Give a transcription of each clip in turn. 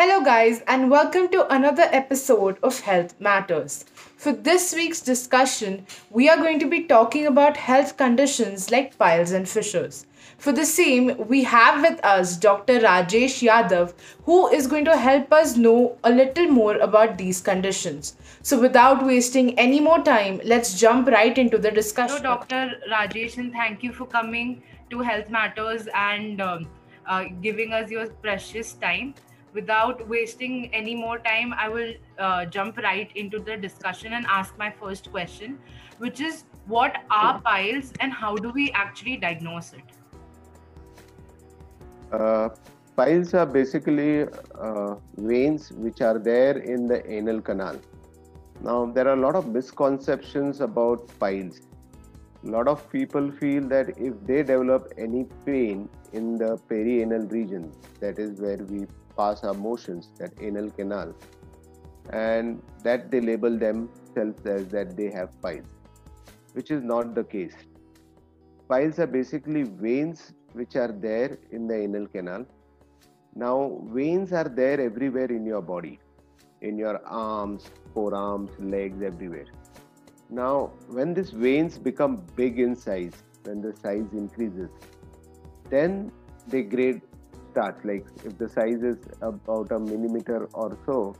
Hello, guys, and welcome to another episode of Health Matters. For this week's discussion, we are going to be talking about health conditions like piles and fissures. For the same, we have with us Dr. Rajesh Yadav, who is going to help us know a little more about these conditions. So, without wasting any more time, let's jump right into the discussion. Hello, Dr. Rajesh, and thank you for coming to Health Matters and um, uh, giving us your precious time without wasting any more time, I will uh, jump right into the discussion and ask my first question, which is what are piles and how do we actually diagnose it? Uh, piles are basically uh, veins which are there in the anal canal. Now, there are a lot of misconceptions about piles. A lot of people feel that if they develop any pain in the perianal region, that is where we pass our motions, that anal canal, and that they label themselves as that they have piles, which is not the case. Piles are basically veins which are there in the anal canal. Now, veins are there everywhere in your body, in your arms, forearms, legs, everywhere. Now, when these veins become big in size, when the size increases, then they grade starts. Like if the size is about a millimeter or so,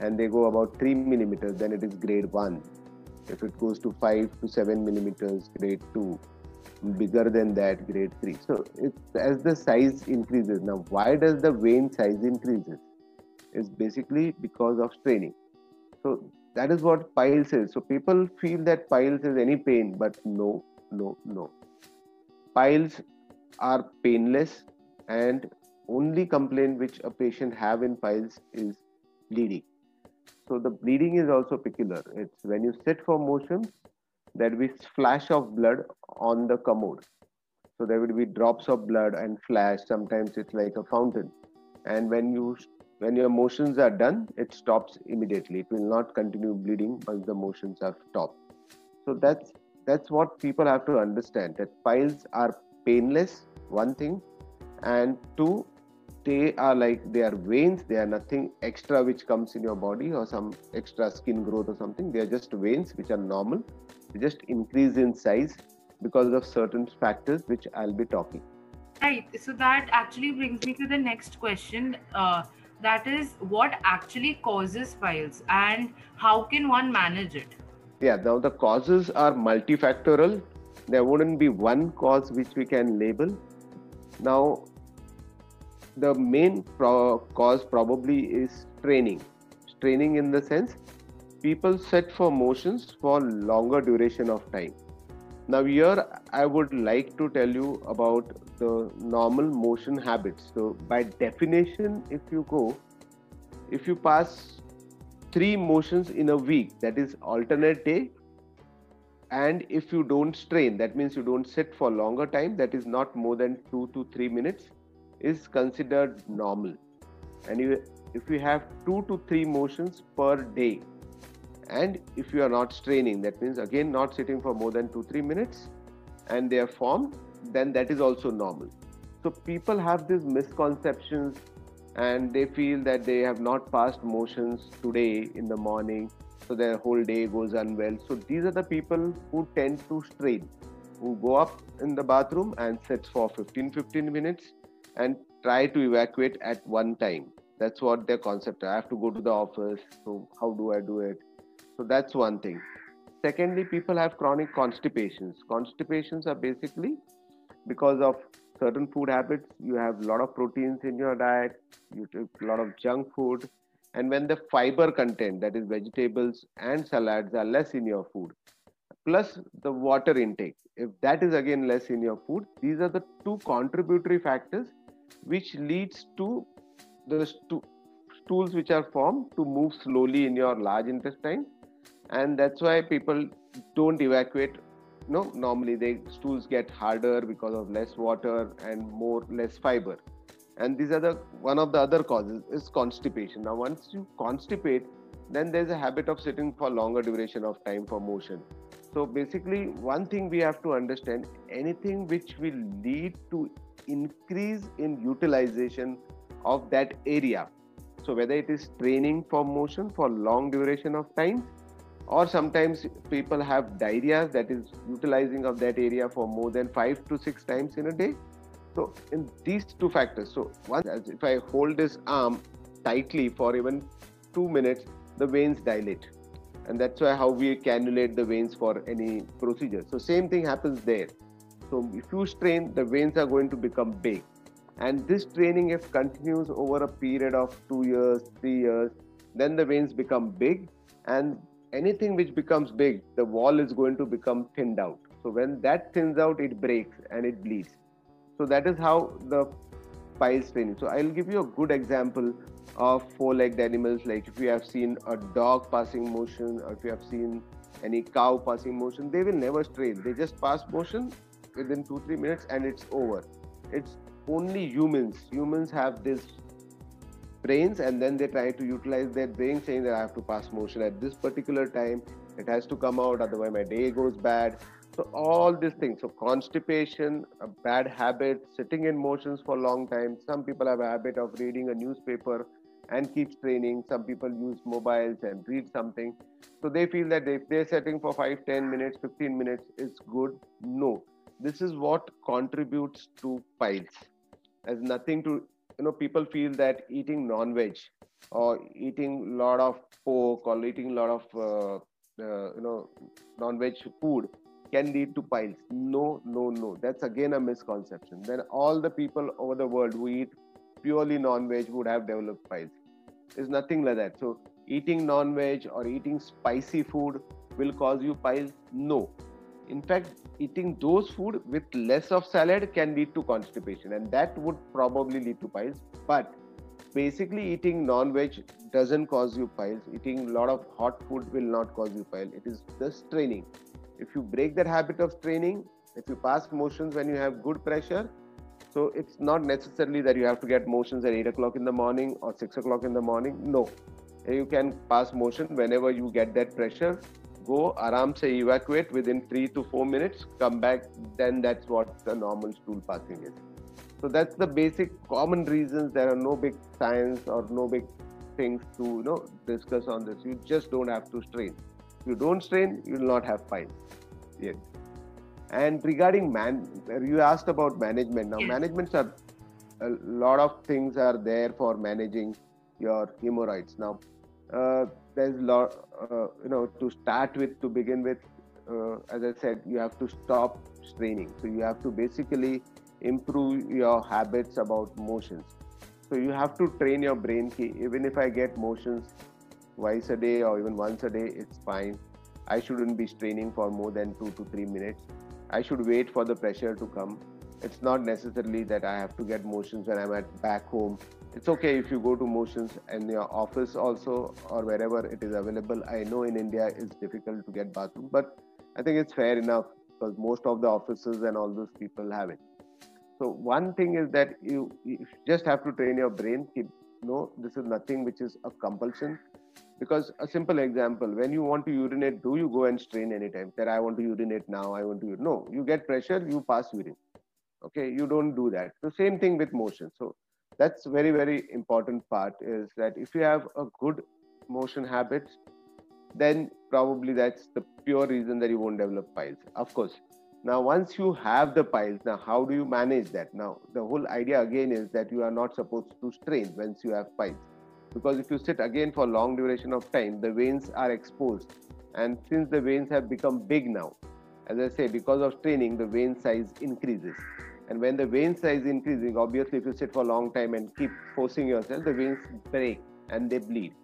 and they go about three millimeters, then it is grade one. If it goes to five to seven millimeters, grade two. Bigger than that, grade three. So it's as the size increases. Now, why does the vein size increases? Is basically because of straining. So that is what piles is. So people feel that piles is any pain, but no, no, no. Piles are painless and only complaint which a patient have in piles is bleeding. So the bleeding is also peculiar. It's when you sit for motions, there will be flash of blood on the commode. So there will be drops of blood and flash. Sometimes it's like a fountain. And when you when your motions are done, it stops immediately. It will not continue bleeding once the motions are stopped. So that's that's what people have to understand that piles are painless, one thing, and two, they are like they are veins they are nothing extra which comes in your body or some extra skin growth or something. They are just veins which are normal. They just increase in size because of certain factors which i'll be talking. Right. So that actually brings me to the next question uh, that is what actually causes piles and how can one manage it? Yeah now the causes are multifactorial. There wouldn't be one cause which we can label. Now the main pro- cause probably is training. Training in the sense people set for motions for longer duration of time. Now here i would like to tell you about the normal motion habits. So by definition if you go if you pass three motions in a week that is alternate day and if you don't strain that means you don't sit for longer time that is not more than 2 to 3 minutes is considered normal. And you, if you have two to three motions per day and if you are not straining that means again not sitting for more than 2 3 minutes and they are formed then that is also normal. So people have these misconceptions and they feel that they have not passed motions today in the morning so their whole day goes unwell. So these are the people who tend to strain who go up in the bathroom and sit for 15 15 minutes and try to evacuate at one time. That's what their concept i have to go to the office so how do i do it? So that's one thing. Secondly people have chronic constipations. Constipations are basically because of certain food habits you have a lot of proteins in your diet you take a lot of junk food and when the fiber content that is vegetables and salads are less in your food plus the water intake if that is again less in your food these are the two contributory factors which leads to the stools which are formed to move slowly in your large intestine. And that's why people don't evacuate no normally the stools get harder because of less water and more less fiber. And these are the one of the other causes is constipation. Now once you constipate then there's a habit of sitting for longer duration of time for motion. So basically one thing we have to understand anything which will lead to increase in utilization of that area. So whether it is training for motion for long duration of time, or sometimes people have diarrhea that is utilizing of that area for more than five to six times in a day. So in these two factors, so one, if I hold this arm tightly for even two minutes, the veins dilate. And that's why how we cannulate the veins for any procedure. So same thing happens there so if you strain the veins are going to become big. And this training if continues over a period of 2 years 3 years then the veins become big. And anything which becomes big the wall is going to become thinned out. So when that thins out it breaks and it bleeds. So that is how the piles training so i'll give you a good example of four-legged animals. Like if you have seen a dog passing motion or if you have seen any cow passing motion they will never strain. They just pass motion within two three minutes and it's over it's only humans humans have this brains and then they try to utilize their brain saying that i have to pass motion at this particular time it has to come out otherwise my day goes bad so all these things so constipation a bad habit sitting in motions for a long time some people have a habit of reading a newspaper and keeps training. Some people use mobiles and read something. So they feel that if they're setting for 5, 10 minutes, 15 minutes, it's good. No. This is what contributes to piles. Has nothing to, you know, people feel that eating non-veg or eating a lot of pork or eating a lot of, uh, uh, you know, non-veg food can lead to piles. No, no, no. That's again a misconception. Then all the people over the world who eat purely non-veg would have developed piles. There's nothing like that. So eating non-veg or eating spicy food will cause you piles? No. In fact, eating those food with less of salad can lead to constipation, and that would probably lead to piles. But basically, eating non-veg doesn't cause you piles. Eating a lot of hot food will not cause you piles. It is the straining. If you break that habit of straining, if you pass motions when you have good pressure, so it's not necessarily that you have to get motions at 8 o'clock in the morning or 6 o'clock in the morning. No. You can pass motion whenever you get that pressure. Go aram say evacuate within 3 to 4 minutes, come back, then that's what the normal stool passing is. So that's the basic common reasons. There are no big science or no big things to you know discuss on this. You just don't have to strain. If you don't strain, you will not have piles. Yes. And regarding man, you asked about management. Now, yes. managements are a lot of things are there for managing your hemorrhoids. Now, uh, there's a lot, uh, you know, to start with, to begin with, uh, as I said, you have to stop straining. So you have to basically improve your habits about motions. So you have to train your brain. Even if I get motions twice a day or even once a day, it's fine. I shouldn't be straining for more than two to three minutes. I should wait for the pressure to come. It's not necessarily that I have to get motions when I'm at back home. It's okay if you go to motions and your office also or wherever it is available. I know in India it's difficult to get bathroom, but I think it's fair enough because most of the offices and all those people have it. So one thing is that you, you just have to train your brain. Keep, no, this is nothing which is a compulsion because a simple example when you want to urinate do you go and strain anytime that i want to urinate now i want to urinate. no you get pressure you pass urine okay you don't do that the same thing with motion so that's very very important part is that if you have a good motion habit then probably that's the pure reason that you won't develop piles. Of course. Now once you have the piles now how do you manage that? Now the whole idea again is that you are not supposed to strain once you have piles. Because if you sit again for long duration of time the veins are exposed. And since the veins have become big now as i say because of training the vein size increases and when the vein size is increasing obviously if you sit for a long time and keep forcing yourself the veins break and they bleed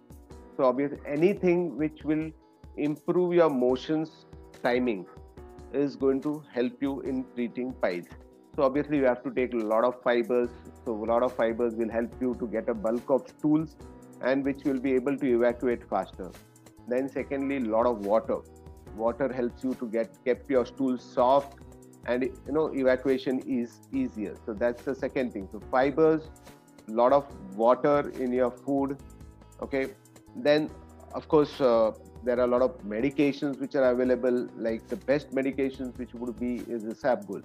so obviously anything which will improve your motions timing is going to help you in treating piles so obviously you have to take a lot of fibers so a lot of fibers will help you to get a bulk of stools and which will be able to evacuate faster. Then secondly, a lot of water. Water helps you to get keep your stools soft and you know evacuation is easier. So that's the second thing. So fibers, a lot of water in your food. Okay. Then of course uh, there are a lot of medications which are available. Like the best medications which would be is Isabgol.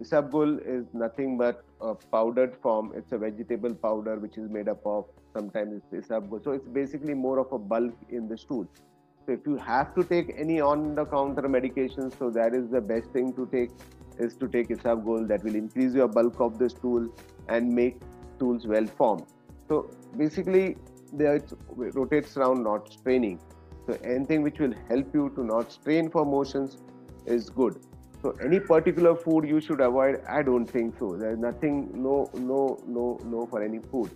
Isabgol is nothing but a powdered form. It's a vegetable powder which is made up of sometimes it's isabgol. So it's basically more of a bulk in the stool. So if you have to take any on-the-counter medication, so that is the best thing to take is to take isabgol. That will increase your bulk of the stool and make stools well formed. So basically, there it rotates around not straining. So anything which will help you to not strain for motions is good. So any particular food you should avoid? I don't think so. There's nothing, no, no, no, no for any food,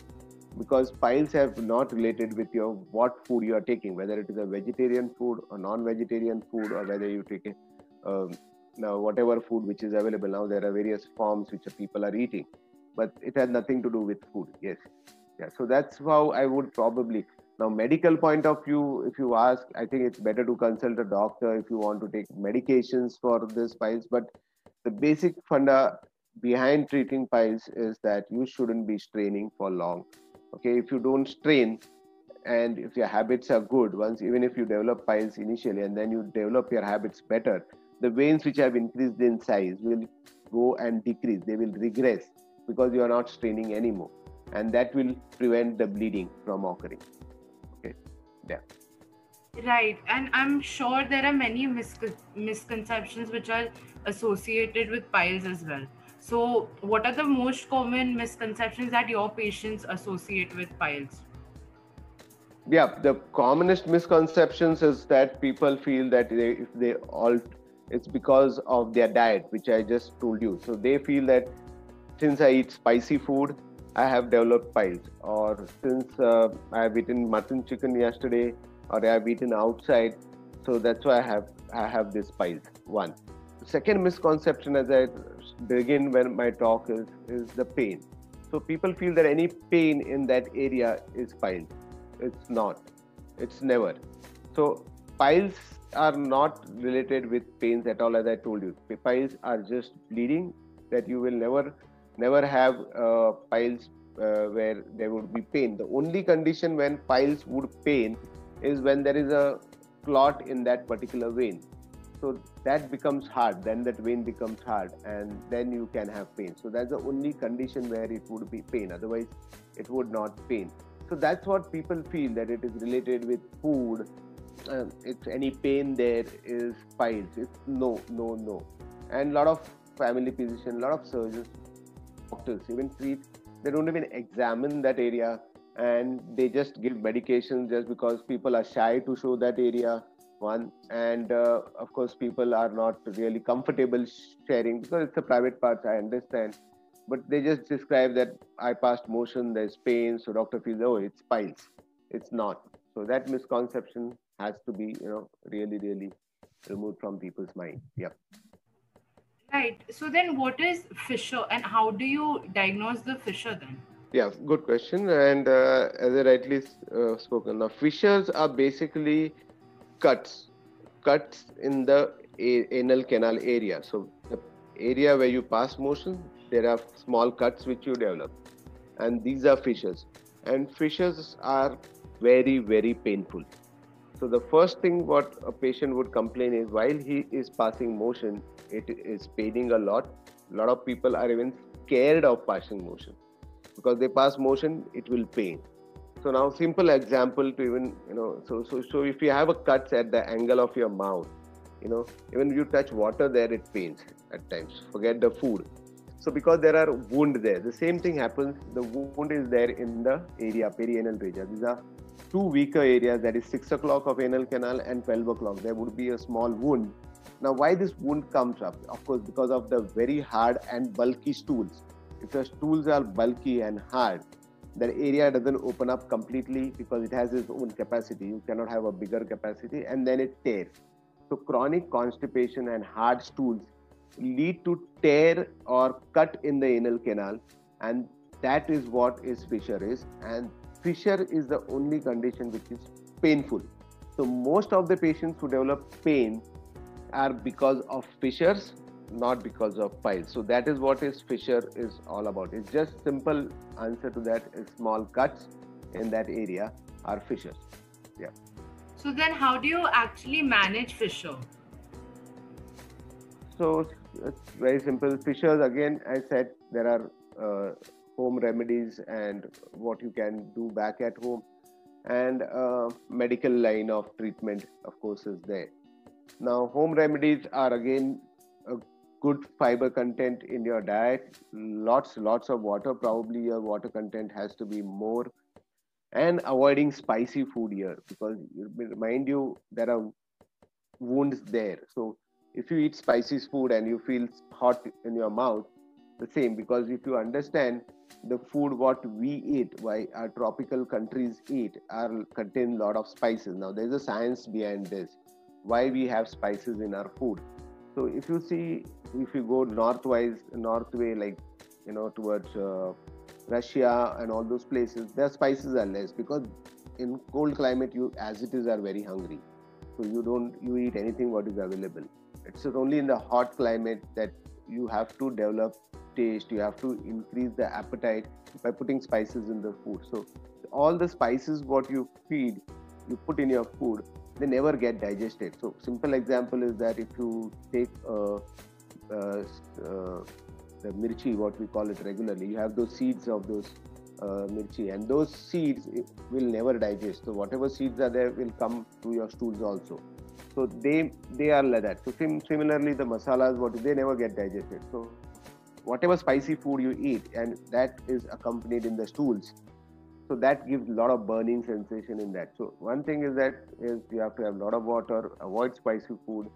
because piles have not related with your what food you are taking, whether it is a vegetarian food or non-vegetarian food, or whether you take a um, now whatever food which is available now. There are various forms which people are eating, but it has nothing to do with food. Yes, yeah. So that's how I would probably now, medical point of view, if you ask, I think it's better to consult a doctor if you want to take medications for this piles. But the basic funda behind treating piles is that you shouldn't be straining for long. Okay, if you don't strain and if your habits are good, once even if you develop piles initially and then you develop your habits better, the veins which have increased in size will go and decrease. They will regress because you are not straining anymore, and that will prevent the bleeding from occurring. Okay. yeah. Right. And i'm sure there are many misconceptions which are associated with piles as well so what are the most common misconceptions that your patients associate with piles yeah the commonest misconceptions is that people feel that they, if they all it's because of their diet which i just told you so they feel that since i eat spicy food I have developed piles, or since uh, I have eaten mutton chicken yesterday, or I have eaten outside, so that's why I have I have this piles. One. Second misconception, as I begin when my talk is is the pain. So people feel that any pain in that area is piles. It's not. It's never. So piles are not related with pains at all, as I told you. Piles are just bleeding that you will never never have uh, piles uh, where there would be pain. The only condition when piles would pain is when there is a clot in that particular vein. So that becomes hard, then that vein becomes hard, and then you can have pain. So that's the only condition where it would be pain, otherwise, it would not pain. So that's what people feel that it is related with food. Uh, if any pain there is piles, it's no, no, no. And a lot of family physician a lot of surgeons doctors even treat they don't even examine that area and they just give medications just because people are shy to show that area one and uh, of course people are not really comfortable sharing because it's a private part i understand but they just describe that i passed motion there's pain so doctor feels oh it's piles it's not so that misconception has to be you know really really removed from people's mind yeah Right. So then, what is fissure, and how do you diagnose the fissure then? Yeah, good question. And uh, as I rightly uh, spoken, now fissures are basically cuts, cuts in the anal canal area. So the area where you pass motion, there are small cuts which you develop, and these are fissures. And fissures are very very painful. So the first thing what a patient would complain is while he is passing motion, it is paining a lot. A lot of people are even scared of passing motion because they pass motion, it will pain. So now simple example to even you know so so so if you have a cut at the angle of your mouth, you know even if you touch water there it pains at times. Forget the food. So because there are wound there, the same thing happens. The wound is there in the area perianal region. These are two weaker areas that is 6 o'clock of anal canal and 12 o'clock there would be a small wound now why this wound comes up of course because of the very hard and bulky stools if your stools are bulky and hard that area doesn't open up completely because it has its own capacity. You cannot have a bigger capacity and then it tears. So chronic constipation and hard stools lead to tear or cut in the anal canal and that is what is fissure is. And fissure is the only condition which is painful. So most of the patients who develop pain are because of fissures, not because of piles. So that is what is fissure is all about. It's just simple answer to that is small cuts in that area are fissures. Yeah. So then how do you actually manage fissure? So it's very simple. Fissures, again, I said there are uh, home remedies and what you can do back at home, and uh, medical line of treatment, of course, is there. Now, home remedies are again good fiber content in your diet, lots, lots of water. Probably your water content has to be more, and avoiding spicy food here because remind you there are wounds there. So if you eat spicy food and you feel hot in your mouth the same. Because if you understand the food what we eat why our tropical countries eat are contain a lot of spices. Now there's a science behind this why we have spices in our food so if you see if you go northwise north way like you know towards uh, russia and all those places their spices are less because in cold climate you as it is are very hungry. So you don't you eat anything what is available. It's only in the hot climate that you have to develop taste you have to increase the appetite by putting spices in the food. So all the spices what you feed you put in your food they never get digested so simple example is that if you take uh, uh, uh, the mirchi what we call it regularly you have those seeds of those uh, mirchi and those seeds will never digest so whatever seeds are there will come to your stools also so they they are like that. So sim- similarly, the masalas, what they never get digested. So whatever spicy food you eat, and that is accompanied in the stools. So that gives a lot of burning sensation in that. So one thing is that is you have to have a lot of water, avoid spicy food,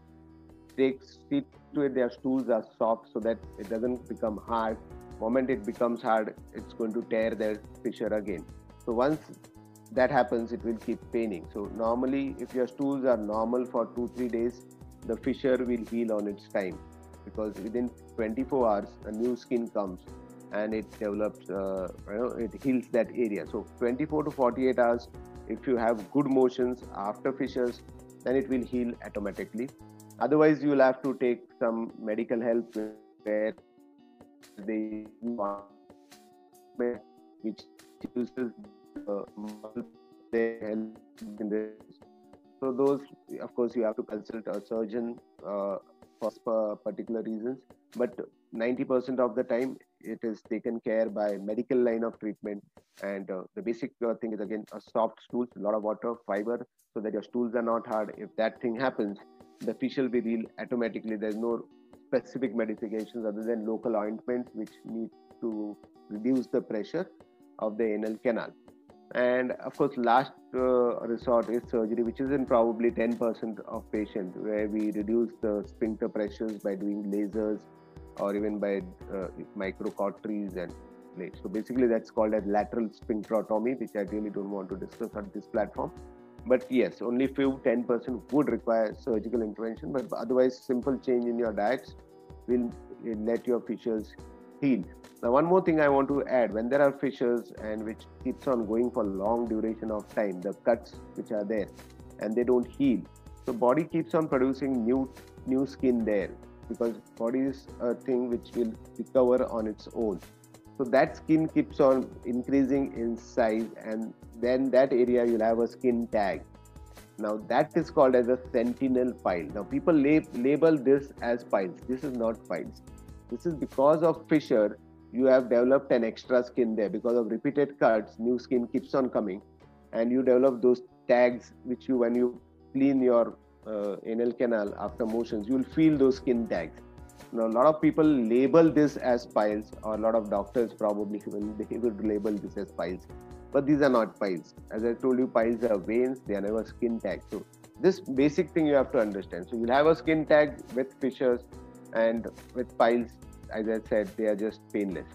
take see to it their stools are soft so that it doesn't become hard. Moment it becomes hard, it's going to tear their fissure again. So once that happens, it will keep paining. So normally, if your stools are normal for two three days, the fissure will heal on its time because within 24 hours a new skin comes and it develops. Uh, you know, it heals that area. So 24 to 48 hours, if you have good motions after fissures, then it will heal automatically. Otherwise, you will have to take some medical help where they which uses uh, in this. So those, of course, you have to consult a surgeon uh, for particular reasons. But 90% of the time, it is taken care by medical line of treatment. And uh, the basic uh, thing is again a soft stools, a lot of water, fiber, so that your stools are not hard. If that thing happens, the fish will be healed automatically. There's no specific medications other than local ointments which need to reduce the pressure of the anal canal and of course last uh, resort is surgery which is in probably 10% of patients where we reduce the sphincter pressures by doing lasers or even by uh, microcauteries and plates so basically that's called as lateral sphincterotomy which i really don't want to discuss on this platform. But yes only few 10% would require surgical intervention but otherwise simple change in your diets will let your fissures heal. Now, one more thing I want to add. When there are fissures and which keeps on going for long duration of time, the cuts which are there and they don't heal. So body keeps on producing new new skin there because body is a thing which will recover on its own. So that skin keeps on increasing in size and then that area you'll have a skin tag. Now that is called as a sentinel pile. Now people lab- label this as piles. This is not piles. This is because of fissure you have developed an extra skin there because of repeated cuts new skin keeps on coming and you develop those tags which you when you clean your uh, anal canal after motions you will feel those skin tags now a lot of people label this as piles or a lot of doctors probably will they would label this as piles but these are not piles as i told you piles are veins they are never skin tags so this basic thing you have to understand so you'll have a skin tag with fissures and with piles as I said, they are just painless.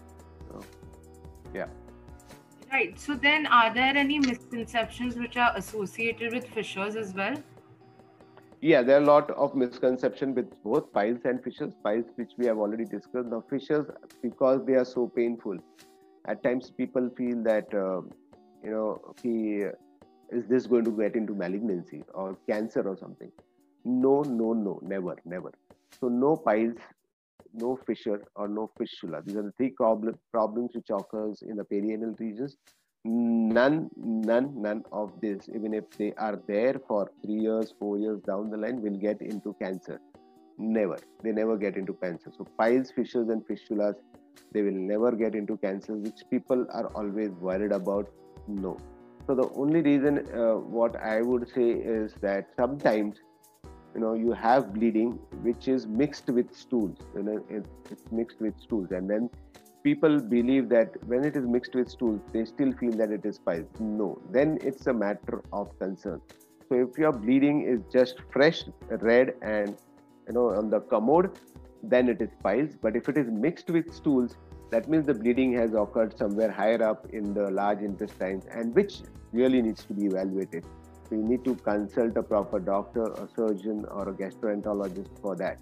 So, yeah. Right. So then, are there any misconceptions which are associated with fissures as well? Yeah, there are a lot of misconception with both piles and fissures. Piles, which we have already discussed. Now, fissures, because they are so painful, at times people feel that uh, you know, he is this going to get into malignancy or cancer or something? No, no, no, never, never. So no piles no fissure or no fistula. These are the three problem, problems which occurs in the perianal regions. None, none, none of this, even if they are there for three years, four years down the line, will get into cancer. never. They never get into cancer. So piles fissures and fistulas they will never get into cancer which people are always worried about. No. So the only reason uh, what i would say is that sometimes you know you have bleeding which is mixed with stools. You know it, it's mixed with stools. And then people believe that when it is mixed with stools they still feel that it is piles no then it's a matter of concern. So if your bleeding is just fresh red and you know on the commode then it is piles but if it is mixed with stools that means the bleeding has occurred somewhere higher up in the large intestines and which really needs to be evaluated. So you need to consult a proper doctor a surgeon or a gastroenterologist for that.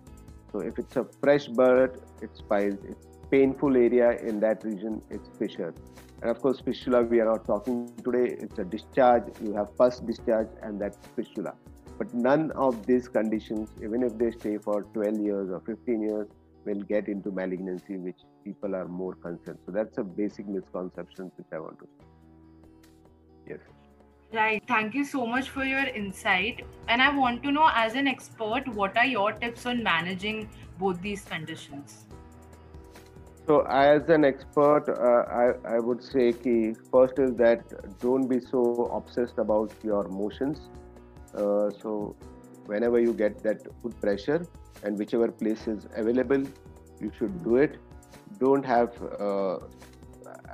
So if it's a fresh bird it's piles it's painful area in that region it's fissure and of course fistula we are not talking today it's a discharge you have pus discharge and that's fistula but none of these conditions, even if they stay for 12 years or 15 years, will get into malignancy, which people are more concerned. So that's a basic misconception which I want to. Yes. Right. Thank you so much for your insight. And I want to know, as an expert, what are your tips on managing both these conditions? So, as an expert, uh, I, I would say key first is that don't be so obsessed about your motions uh, so whenever you get that good pressure and whichever place is available, you should do it. Don't have uh,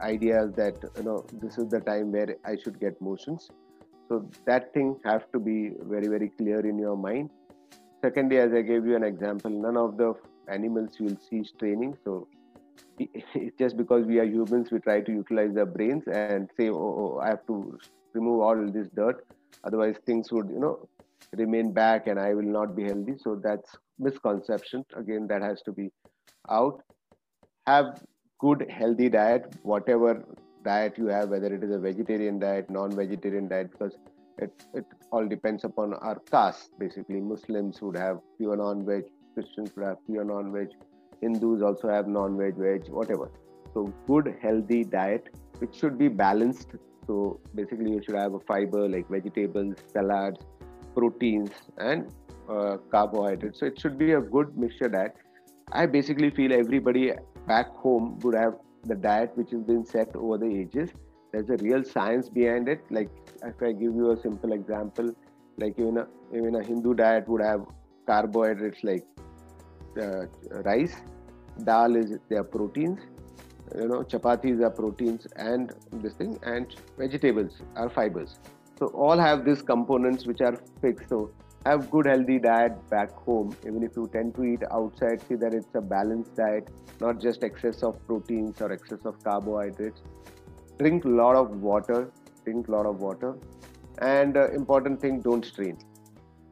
ideas that you know this is the time where I should get motions. So that thing have to be very very clear in your mind. Secondly, as I gave you an example, none of the animals you will see straining. So just because we are humans, we try to utilize the brains and say, oh, oh I have to remove all this dirt. Otherwise things would you know remain back and i will not be healthy. So that's misconception again that has to be out. Have good healthy diet whatever diet you have whether it is a vegetarian diet non-vegetarian diet because it, it all depends upon our caste basically. Muslims would have pure non-veg christians would have pure non-veg hindus also have non-veg veg whatever so good healthy diet which should be balanced so basically, you should have a fiber like vegetables, salads, proteins, and uh, carbohydrates. So it should be a good mixture diet. I basically feel everybody back home would have the diet which has been set over the ages. There's a real science behind it. Like if I give you a simple example, like even a even a Hindu diet would have carbohydrates like uh, rice, dal is their proteins, you know chapatis are proteins and this thing and vegetables are fibers. So all have these components which are fixed. So have good healthy diet back home. Even if you tend to eat outside see that it's a balanced diet not just excess of proteins or excess of carbohydrates. Drink a lot of water drink a lot of water. And uh, important thing don't strain.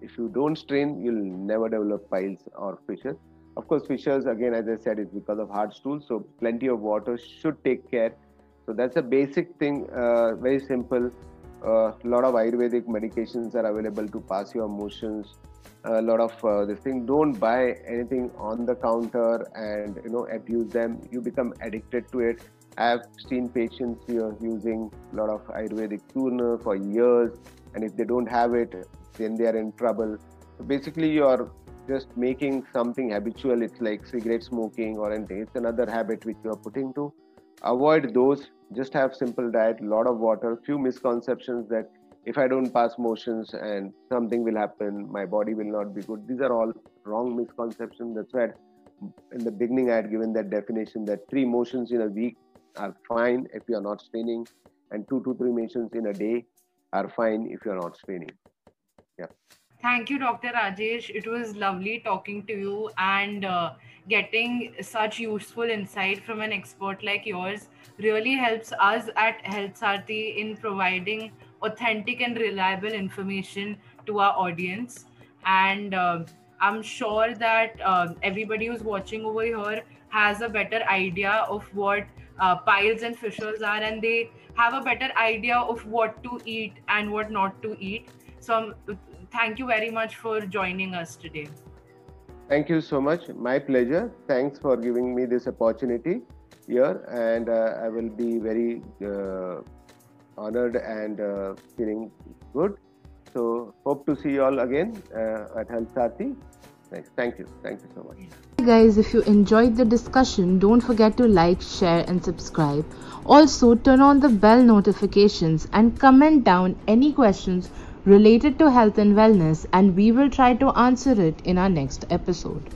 If you don't strain you'll never develop piles or fissures of course, fissures, again, as I said, is because of hard stools. So plenty of water should take care. So that's a basic thing, uh, very simple. A uh, lot of Ayurvedic medications are available to pass your motions. A lot of uh, this thing. Don't buy anything on the counter and you know abuse them. You become addicted to it. I've seen patients who are using a lot of Ayurvedic Churna for years, and if they don't have it, then they are in trouble. So basically, your just making something habitual. It's like cigarette smoking or anything it's another habit which you are putting to avoid those. Just have simple diet lot of water few misconceptions that if i don't pass motions and something will happen my body will not be good. These are all wrong misconceptions. That's why in the beginning i had given that definition that three motions in a week are fine if you are not straining and two to three motions in a day are fine if you are not straining. Yeah Thank you, Dr. Rajesh. It was lovely talking to you and uh, getting such useful insight from an expert like yours really helps us at Health Saarthi in providing authentic and reliable information to our audience. And uh, I'm sure that uh, everybody who's watching over here has a better idea of what uh, piles and fissures are, and they have a better idea of what to eat and what not to eat. So I'm thank you very much for joining us today. Thank you so much. My pleasure. Thanks for giving me this opportunity here, and uh, I will be very uh, honored and uh, feeling good. So, hope to see you all again uh, at Health Saarthi. Thanks. Thank you. Thank you so much. Guys, if you enjoyed the discussion, don't forget to like, share, and subscribe. Also, turn on the bell notifications and comment down any questions related to health and wellness, and we will try to answer it in our next episode.